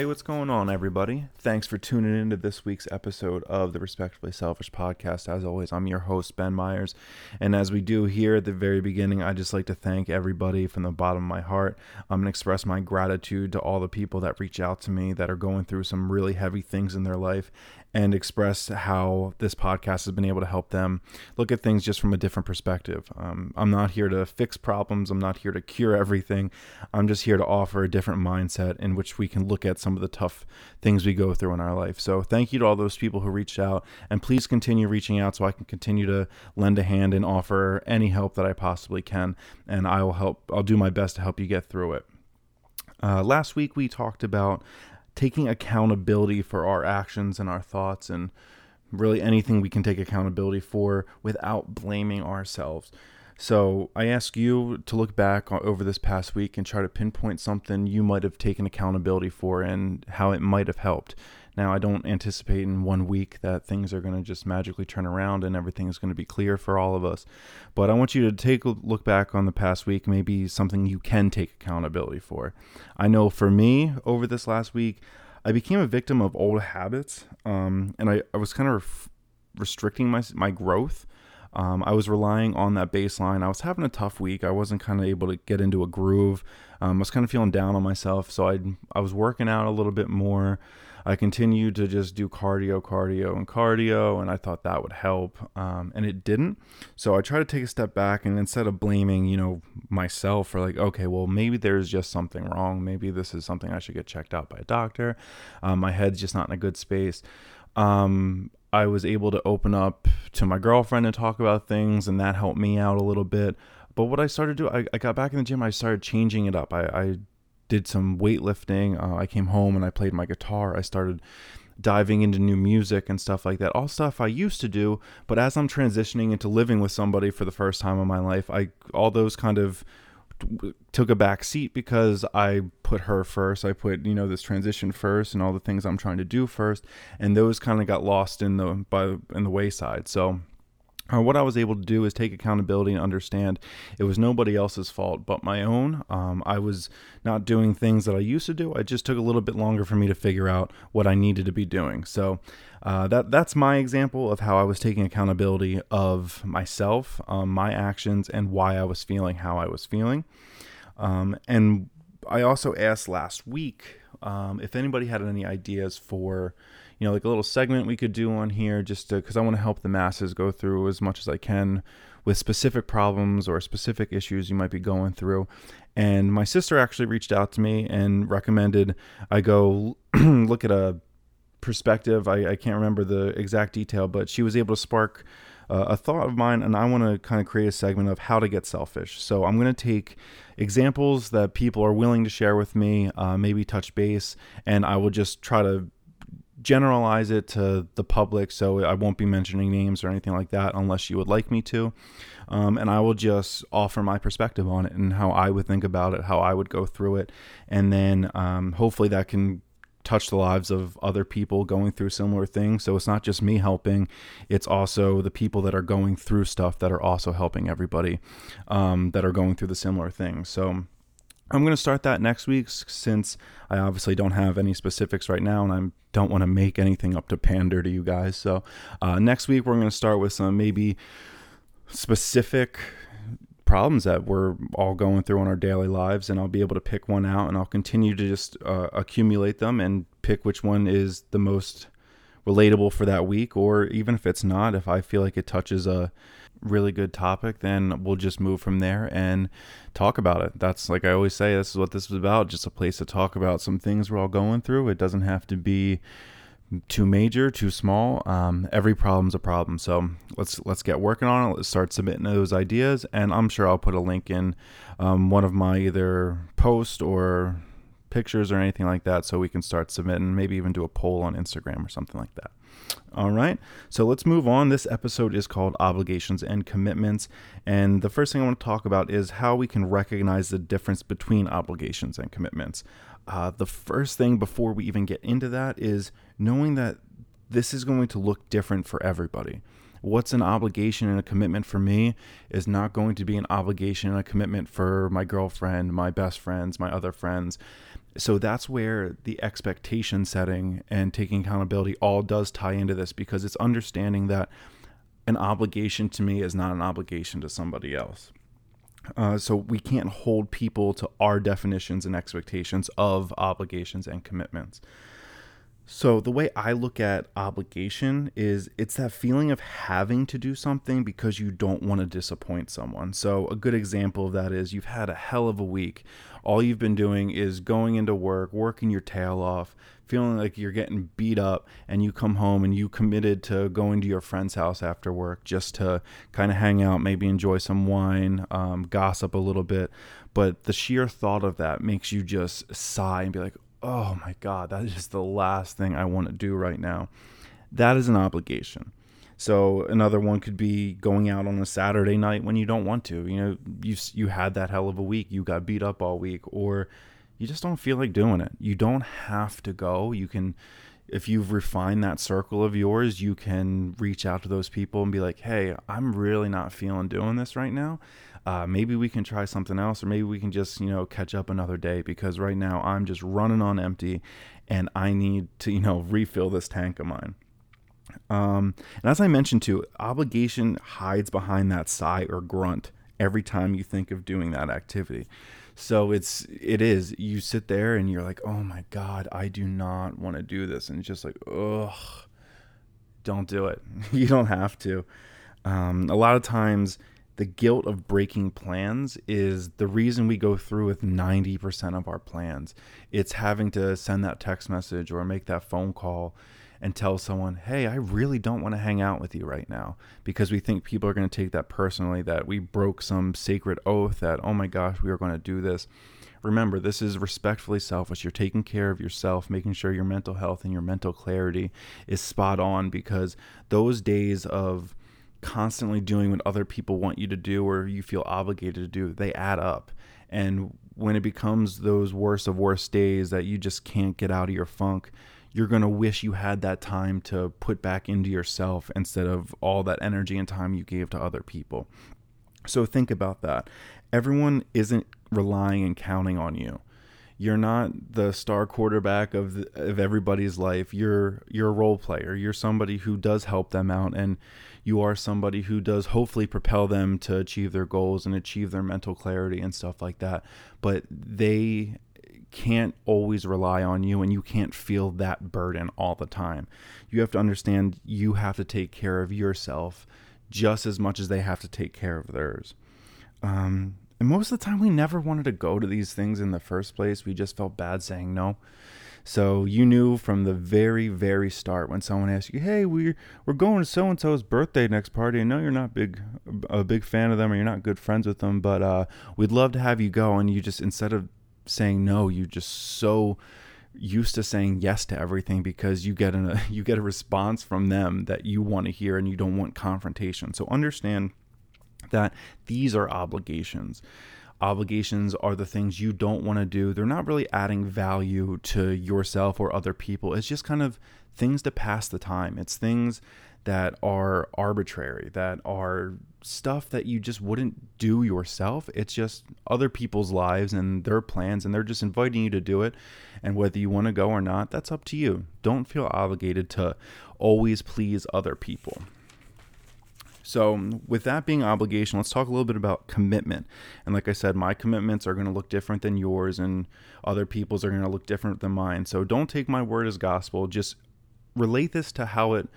Hey, what's going on, everybody? Thanks for tuning into this week's episode of the Respectfully Selfish podcast. As always, I'm your host, Ben Myers. And as we do here at the very beginning, I just like to thank everybody from the bottom of my heart. I'm going to express my gratitude to all the people that reach out to me that are going through some really heavy things in their life and express how this podcast has been able to help them look at things just from a different perspective. Um, I'm not here to fix problems, I'm not here to cure everything. I'm just here to offer a different mindset in which we can look at some of the tough things we go through in our life. So, thank you to all those people who reached out, and please continue reaching out so I can continue to lend a hand and offer any help that I possibly can. And I will help, I'll do my best to help you get through it. Uh, last week we talked about taking accountability for our actions and our thoughts and really anything we can take accountability for without blaming ourselves. So I ask you to look back over this past week and try to pinpoint something you might have taken accountability for and how it might have helped. Now, I don't anticipate in one week that things are going to just magically turn around and everything is going to be clear for all of us. But I want you to take a look back on the past week, maybe something you can take accountability for. I know for me, over this last week, I became a victim of old habits, um, and I, I was kind of restricting my, my growth. Um, I was relying on that baseline. I was having a tough week. I wasn't kind of able to get into a groove. Um, I was kind of feeling down on myself, so I I was working out a little bit more. I continued to just do cardio, cardio, and cardio, and I thought that would help, um, and it didn't. So I tried to take a step back, and instead of blaming, you know, myself for like, okay, well, maybe there's just something wrong. Maybe this is something I should get checked out by a doctor. Um, my head's just not in a good space. Um, I was able to open up to my girlfriend and talk about things, and that helped me out a little bit. But what I started to do, I, I got back in the gym. I started changing it up. I, I did some weightlifting. Uh, I came home and I played my guitar. I started diving into new music and stuff like that. All stuff I used to do, but as I'm transitioning into living with somebody for the first time in my life, I all those kind of took a back seat because I put her first. I put, you know, this transition first and all the things I'm trying to do first, and those kind of got lost in the by in the wayside. So uh, what I was able to do is take accountability and understand it was nobody else's fault but my own. Um, I was not doing things that I used to do. It just took a little bit longer for me to figure out what I needed to be doing. So uh, that that's my example of how I was taking accountability of myself, um, my actions, and why I was feeling how I was feeling. Um, and I also asked last week um, if anybody had any ideas for you know, like a little segment we could do on here just because I want to help the masses go through as much as I can with specific problems or specific issues you might be going through. And my sister actually reached out to me and recommended I go look at a perspective. I, I can't remember the exact detail, but she was able to spark uh, a thought of mine, and I want to kind of create a segment of how to get selfish. So I'm going to take examples that people are willing to share with me, uh, maybe touch base, and I will just try to generalize it to the public, so I won't be mentioning names or anything like that unless you would like me to. Um, and I will just offer my perspective on it and how I would think about it, how I would go through it, and then um, hopefully that can touch the lives of other people going through similar things. So it's not just me helping, it's also the people that are going through stuff that are also helping everybody um, that are going through the similar things. So I'm going to start that next week since I obviously don't have any specifics right now and I don't want to make anything up to pander to you guys. So, uh, next week we're going to start with some maybe specific problems that we're all going through in our daily lives and I'll be able to pick one out and I'll continue to just uh, accumulate them and pick which one is the most relatable for that week or even if it's not if I feel like it touches a really good topic, then we'll just move from there and talk about it. That's like I always say, this is what this is about just a place to talk about some things we're all going through. It doesn't have to be too major, too small. Um, every problem's a problem. So let's let's get working on it. Let's start submitting those ideas, and I'm sure I'll put a link in um, one of my either post or pictures or anything like that, so we can start submitting. Maybe even do a poll on Instagram or something like that. All right, so let's move on. This episode is called Obligations and Commitments. And the first thing I want to talk about is how we can recognize the difference between obligations and commitments. Uh, the first thing before we even get into that is knowing that this is going to look different for everybody. What's an obligation and a commitment for me is not going to be an obligation and a commitment for my girlfriend, my best friends, my other friends. So that's where the expectation setting and taking accountability all does tie into this because it's understanding that an obligation to me is not an obligation to somebody else. Uh, so we can't hold people to our definitions and expectations of obligations and commitments. So the way I look at obligation is it's that feeling of having to do something because you don't want to disappoint someone. So a good example of that is you've had a hell of a week. All you've been doing is going into work, working your tail off, feeling like you're getting beat up and you come home and you committed to going to your friend's house after work just to kind of hang out, maybe enjoy some wine, um, gossip a little bit. But the sheer thought of that makes you just sigh and be like, oh my God, that is just the last thing I want to do right now. That is an obligation. So another one could be going out on a Saturday night when you don't want to. You know, you you had that hell of a week. You got beat up all week, or you just don't feel like doing it. You don't have to go. You can, if you've refined that circle of yours, you can reach out to those people and be like, "Hey, I'm really not feeling doing this right now uh, maybe we can try something else, or maybe we can just, you know, catch up another day because right now I'm just running on empty and I need to, you know, refill this tank of mine. Um, and as I mentioned too, obligation hides behind that sigh or grunt every time you think of doing that activity. So it's it is you sit there and you're like, oh my god, I do not want to do this, and it's just like, ugh, don't do it. you don't have to. Um, a lot of times the guilt of breaking plans is the reason we go through with 90% of our plans. It's having to send that text message or make that phone call and tell someone, hey, I really don't want to hang out with you right now because we think people are going to take that personally, that we broke some sacred oath, that, oh my gosh, we are going to do this. Remember, this is respectfully selfish. You're taking care of yourself, making sure your mental health and your mental clarity is spot on because those days of constantly doing what other people want you to do or you feel obligated to do, they add up. And when it becomes those worst of worst days that you just can't get out of your funk, you're going to wish you had that time to put back into yourself instead of all that energy and time you gave to other people. So think about that. Everyone isn't relying and counting on you. You're not the star quarterback of the, of everybody's life. You're you're a role player. You're somebody who does help them out and you are somebody who does hopefully propel them to achieve their goals and achieve their mental clarity and stuff like that. But they can't always rely on you and you can't feel that burden all the time. You have to understand you have to take care of yourself just as much as they have to take care of theirs. Um, and most of the time, we never wanted to go to these things in the first place. We just felt bad saying no. So you knew from the very, very start when someone asked you, "Hey, we're we're going to so and so's birthday next party. I know you're not big a big fan of them or you're not good friends with them, but uh, we'd love to have you go." And you just instead of saying no, you just so used to saying yes to everything because you get a you get a response from them that you want to hear and you don't want confrontation. So understand that these are obligations obligations are the things you don't want to do. They're not really adding value to yourself or other people. It's just kind of things to pass the time. It's things that are arbitrary, that are stuff that you just wouldn't do yourself. It's just other people's lives and their plans, and they're just inviting you to do it. And whether you want to go or not, that's up to you. Don't feel obligated to always please other people. So, with that being obligation, let's talk a little bit about commitment. And like I said, my commitments are going to look different than yours, and other people's are going to look different than mine. So, don't take my word as gospel. Just relate this to how it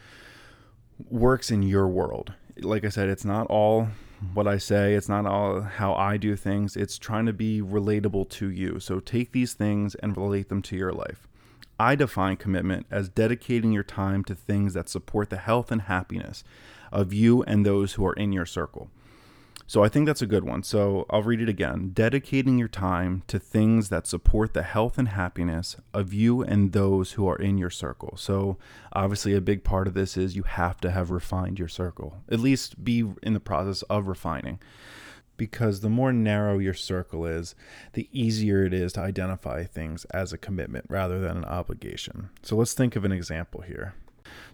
works in your world. Like I said, it's not all what I say, it's not all how I do things. It's trying to be relatable to you. So, take these things and relate them to your life. I define commitment as dedicating your time to things that support the health and happiness of you and those who are in your circle. So I think that's a good one. So I'll read it again. Dedicating your time to things that support the health and happiness of you and those who are in your circle. So obviously, a big part of this is you have to have refined your circle, at least be in the process of refining. Because the more narrow your circle is, the easier it is to identify things as a commitment rather than an obligation. So let's think of an example here.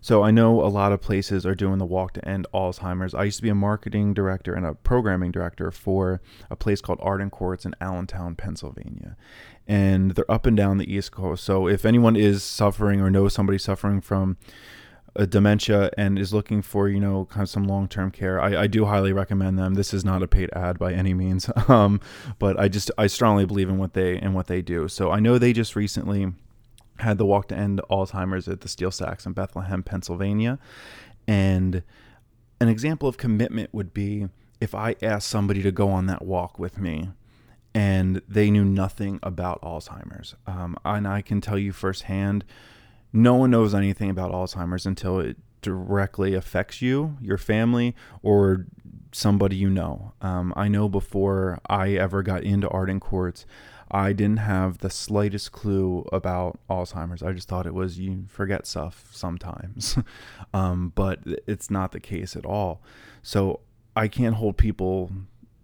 So I know a lot of places are doing the walk to end Alzheimer's. I used to be a marketing director and a programming director for a place called Arden Courts in Allentown, Pennsylvania. And they're up and down the East Coast. So if anyone is suffering or knows somebody suffering from a dementia and is looking for you know kind of some long-term care I, I do highly recommend them this is not a paid ad by any means um, but i just i strongly believe in what they in what they do so i know they just recently had the walk to end Alzheimer's at the Steel Stacks in Bethlehem, Pennsylvania. And an example of commitment would be if I asked somebody to go on that walk with me and they knew nothing about Alzheimer's. Um, and I can tell you firsthand, no one knows anything about Alzheimer's until it directly affects you, your family, or somebody you know. Um, I know before I ever got into Arden Courts, I didn't have the slightest clue about Alzheimer's. I just thought it was you forget stuff sometimes, um, but it's not the case at all. So I can't hold people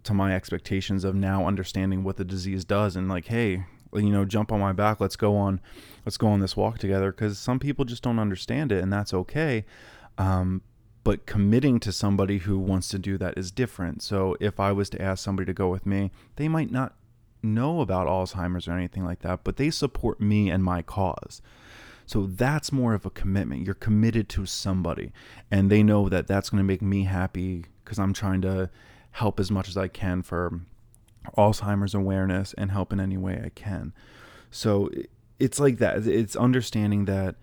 to my expectations of now understanding what the disease does and like, hey, you know, jump on my back. Let's go on, let's go on this walk together. Because some people just don't understand it, and that's okay. Um, but committing to somebody who wants to do that is different. So if I was to ask somebody to go with me, they might not know about Alzheimer's or anything like that, but they support me and my cause. So that's more of a commitment. You're committed to somebody, and they know that that's going to make me happy because I'm trying to help as much as I can for Alzheimer's awareness and help in any way I can. So it's like that. It's understanding that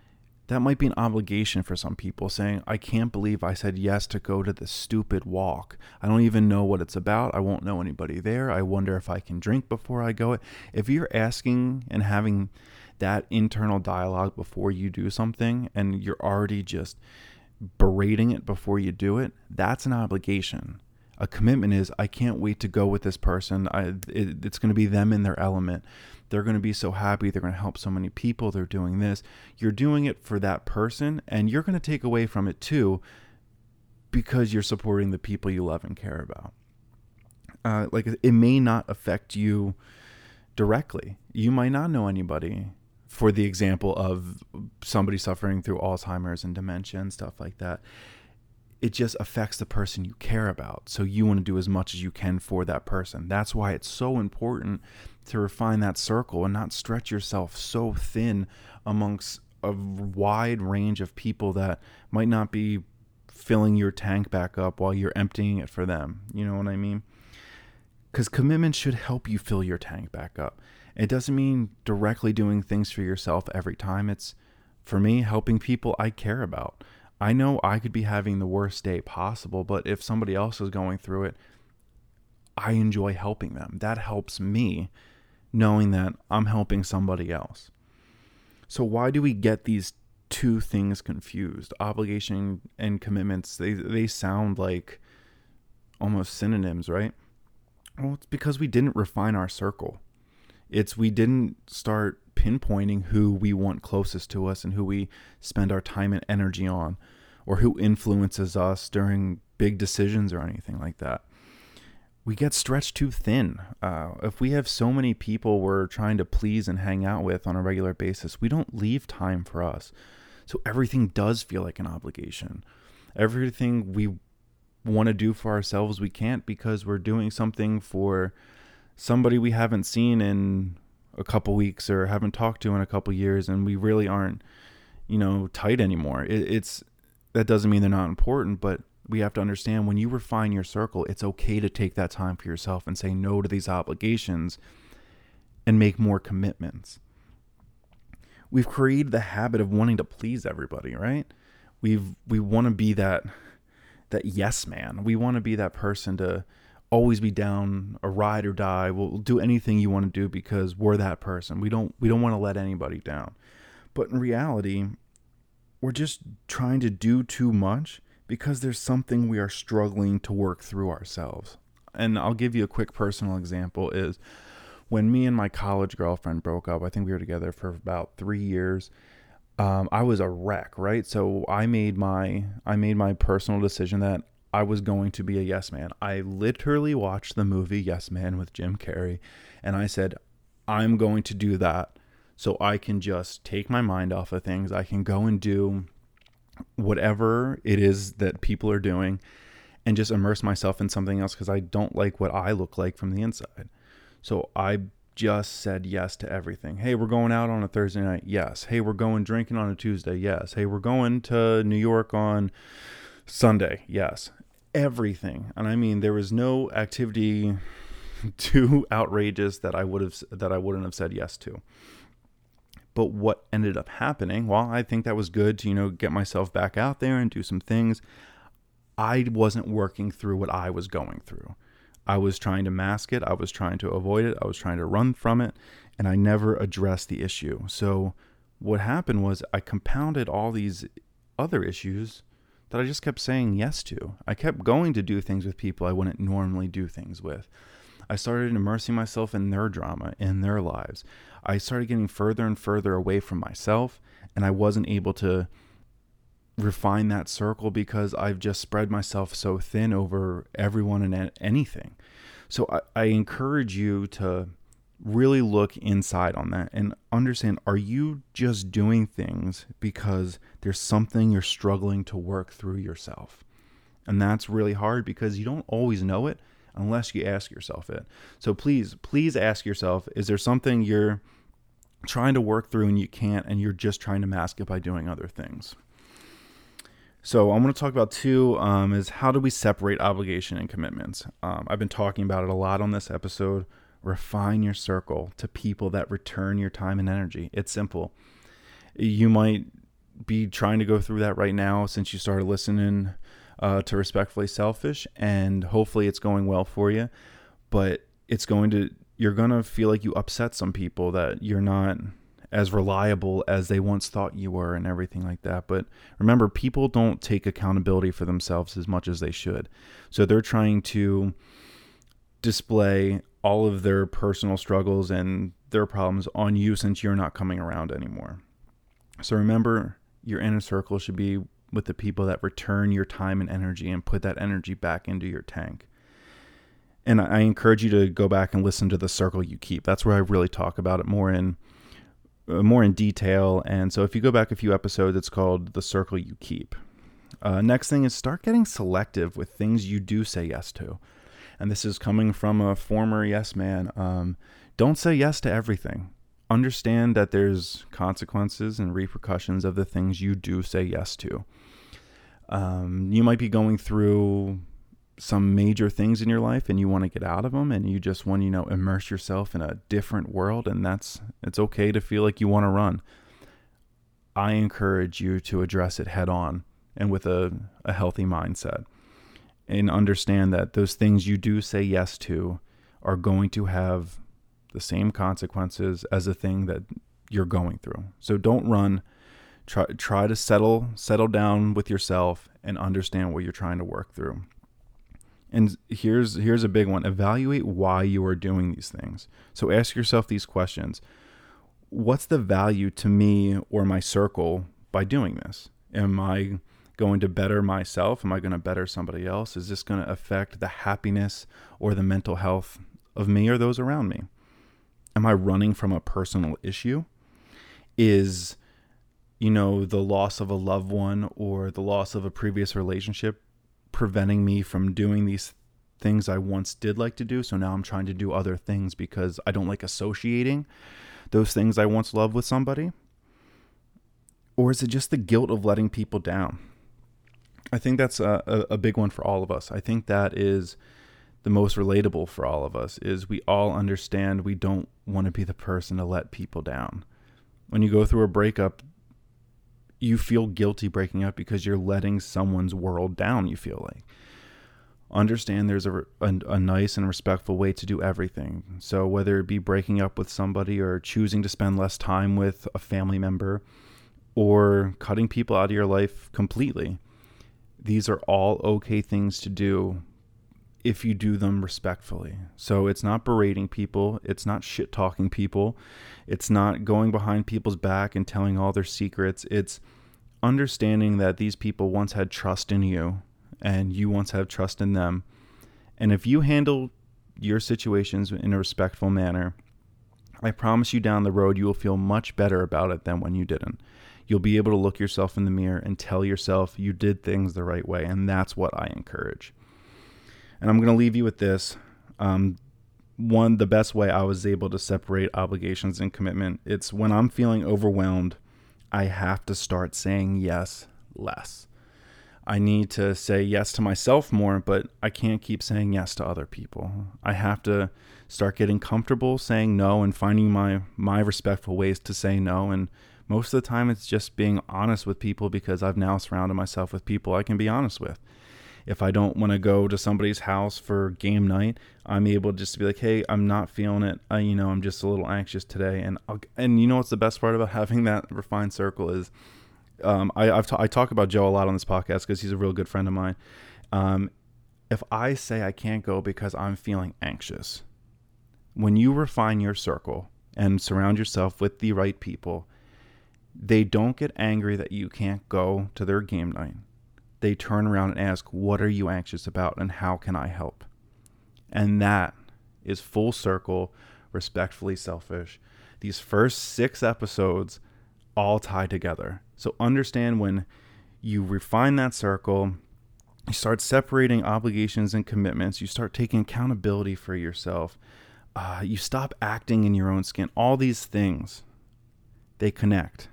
that might be an obligation for some people saying, I can't believe I said yes to go to this stupid walk. I don't even know what it's about. I won't know anybody there. I wonder if I can drink before I go. If you're asking and having that internal dialogue before you do something and you're already just berating it before you do it, that's an obligation. A commitment is, I can't wait to go with this person. I, it, it's going to be them in their element they're going to be so happy. They're going to help so many people. They're doing this. You're doing it for that person, and you're going to take away from it too because you're supporting the people you love and care about. Uh, like it may not affect you directly. You might not know anybody. For the example of somebody suffering through Alzheimer's and dementia and stuff like that, it just affects the person you care about. So you want to do as much as you can for that person. That's why it's so important to refine that circle and not stretch yourself so thin amongst a wide range of people that might not be filling your tank back up while you're emptying it for them. You know what I mean? Because commitment should help you fill your tank back up. It doesn't mean directly doing things for yourself every time. It's, for me, helping people I care about. I know I could be having the worst day possible, but if somebody else is going through it, I enjoy helping them. That helps me knowing that I'm helping somebody else. So why do we get these two things confused? Obligation and commitments, they they sound like almost synonyms, right? Well, it's because we didn't refine our circle. It's we didn't start pinpointing who we want closest to us and who we spend our time and energy on or who influences us during big decisions or anything like that we get stretched too thin. Uh, if we have so many people we're trying to please and hang out with on a regular basis, we don't leave time for us. So everything does feel like an obligation. Everything we want to do for ourselves, we can't because we're doing something for somebody we haven't seen in a couple weeks or haven't talked to in a couple years, and we really aren't, you know, tight anymore. It, it's that doesn't mean they're not important, but we have to understand when you refine your circle, it's okay to take that time for yourself and say no to these obligations and make more commitments. We've created the habit of wanting to please everybody, right? We've we want to be that that yes man. We want to be that person to always be down a ride or die. We'll do anything you want to do because we're that person. We don't we don't want to let anybody down. But in reality, we're just trying to do too much because there's something we are struggling to work through ourselves. And I'll give you a quick personal example is when me and my college girlfriend broke up, I think we were together for about 3 years. Um, I was a wreck, right? So I made my I made my personal decision that I was going to be a yes man. I literally watched the movie Yes Man with Jim Carrey and I said I'm going to do that so I can just take my mind off of things. I can go and do whatever it is that people are doing and just immerse myself in something else because I don't like what I look like from the inside. So I just said yes to everything. Hey, we're going out on a Thursday night. Yes. Hey, we're going drinking on a Tuesday. Yes. Hey, we're going to New York on Sunday. Yes. Everything. And I mean there was no activity too outrageous that I would have that I wouldn't have said yes to. But what ended up happening, well, I think that was good to, you know, get myself back out there and do some things. I wasn't working through what I was going through. I was trying to mask it, I was trying to avoid it, I was trying to run from it, and I never addressed the issue. So what happened was I compounded all these other issues that I just kept saying yes to. I kept going to do things with people I wouldn't normally do things with. I started immersing myself in their drama, in their lives. I started getting further and further away from myself, and I wasn't able to refine that circle because I've just spread myself so thin over everyone and anything. So I, I encourage you to really look inside on that and understand are you just doing things because there's something you're struggling to work through yourself? And that's really hard because you don't always know it unless you ask yourself it. So please, please ask yourself is there something you're trying to work through and you can't, and you're just trying to mask it by doing other things? So I'm going to talk about two um, is how do we separate obligation and commitments. Um, I've been talking about it a lot on this episode. Refine your circle to people that return your time and energy. It's simple. You might be trying to go through that right now since you started listening uh, to respectfully selfish, and hopefully it's going well for you. But it's going to you're gonna feel like you upset some people that you're not as reliable as they once thought you were and everything like that. But remember, people don't take accountability for themselves as much as they should. So they're trying to display all of their personal struggles and their problems on you since you're not coming around anymore. So remember, your inner circle should be with the people that return your time and energy and put that energy back into your tank. And I encourage you to go back and listen to the circle you keep. That's where I really talk about it more in uh, more in detail. And so if you go back a few episodes, it's called the circle you keep. Uh, next thing is start getting selective with things you do say yes to. And this is coming from a former yes man. Um, don't say yes to everything understand that there's consequences and repercussions of the things you do say yes to. Um, you might be going through some major things in your life and you want to get out of them and you just want you know immerse yourself in a different world and that's it's okay to feel like you want to run i encourage you to address it head on and with a, a healthy mindset and understand that those things you do say yes to are going to have the same consequences as the thing that you're going through. So don't run. Try try to settle settle down with yourself and understand what you're trying to work through. And here's here's a big one. Evaluate why you are doing these things. So ask yourself these questions. What's the value to me or my circle by doing this? Am I going to better myself? Am I going to better somebody else? Is this going to affect the happiness or the mental health of me or those around me? am I running from a personal issue? Is you know the loss of a loved one or the loss of a previous relationship preventing me from doing these things I once did like to do. So now I'm trying to do other things because I don't like associating those things I once loved with somebody. Or is it just the guilt of letting people down? I think that's a, a big one for all of us. I think that is the most relatable for all of us is we all understand we don't want to be the person to let people down. When you go through a breakup, you feel guilty breaking up because you're letting someone's world down, you feel like. Understand there's a, a, a, nice and respectful way to do everything. So, whether it be breaking up with somebody or choosing to spend less time with a family member or cutting people out of your life completely, these are all okay things to do if you do them respectfully. So it's not berating people, it's not shit talking people, it's not going behind people's back and telling all their secrets. It's understanding that these people once had trust in you and you once have trust in them. And if you handle your situations in a respectful manner, I promise you down the road you will feel much better about it than when you didn't. you'll be able to look yourself in the mirror and tell yourself you did things the right way. And that's what I encourage. And I'm going to leave you with this. Um, one, the best way I was able to separate obligations and commitment, it's when I'm feeling overwhelmed, I have to start saying yes less. I need to say yes to myself more, but I can't keep saying yes to other people. I have to start getting comfortable saying no and finding my my respectful ways to say no and most of the time it's just being honest with people because I've now surrounded myself with people I can be honest with. If I don't want to go to somebody's house for game night, I'm able just to be like, "Hey, I'm not feeling it. I, you know, I'm just a little anxious today." And I'll, and you know what's the best part about having that refined circle is um, I, I've t- I talk about Joe a lot on this podcast because he's a real good friend of mine. Um, if I say I can't go because I'm feeling anxious, when you refine your circle and surround yourself with the right people, they don't get angry that you can't go to their game night. They turn around and ask, What are you anxious about and how can I help? And that is full circle, respectfully selfish. These first six episodes all tie together. So understand when you refine that circle, you start separating obligations and commitments, you start taking accountability for yourself, uh, you stop acting in your own skin. All these things, they connect.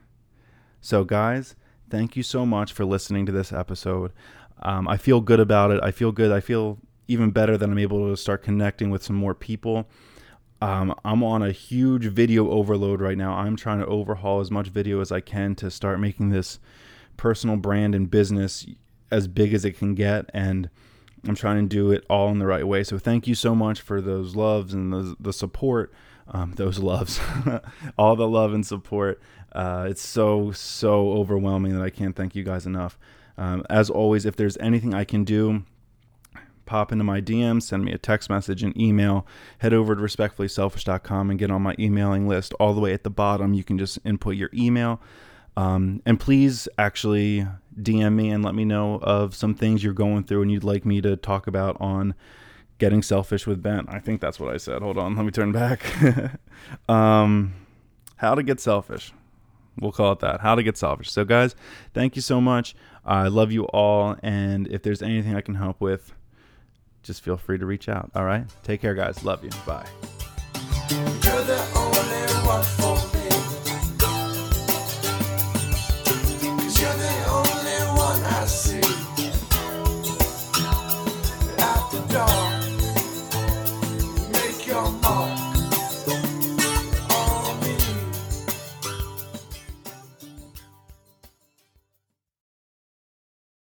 So, guys, thank you so much for listening to this episode. Um, I feel good about it. I feel good. I feel even better that I'm able to start connecting with some more people. Um, I'm on a huge video overload right now. I'm trying to overhaul as much video as I can to start making this personal brand and business as big as it can get. And I'm trying to do it all in the right way. So thank you so much for those loves and the, the support. Um, those loves, all the love and support. Uh, it's so, so overwhelming that I can't thank you guys enough. Um, as always, if there's anything I can do, pop into my DM, send me a text message, an email, head over to respectfullyselfish.com and get on my emailing list. All the way at the bottom, you can just input your email. Um, and please actually DM me and let me know of some things you're going through and you'd like me to talk about on getting selfish with Ben. I think that's what I said. Hold on, let me turn back. um, how to get selfish. We'll call it that. How to get selfish. So, guys, thank you so much. I love you all. And if there's anything I can help with, just feel free to reach out. All right. Take care, guys. Love you. Bye.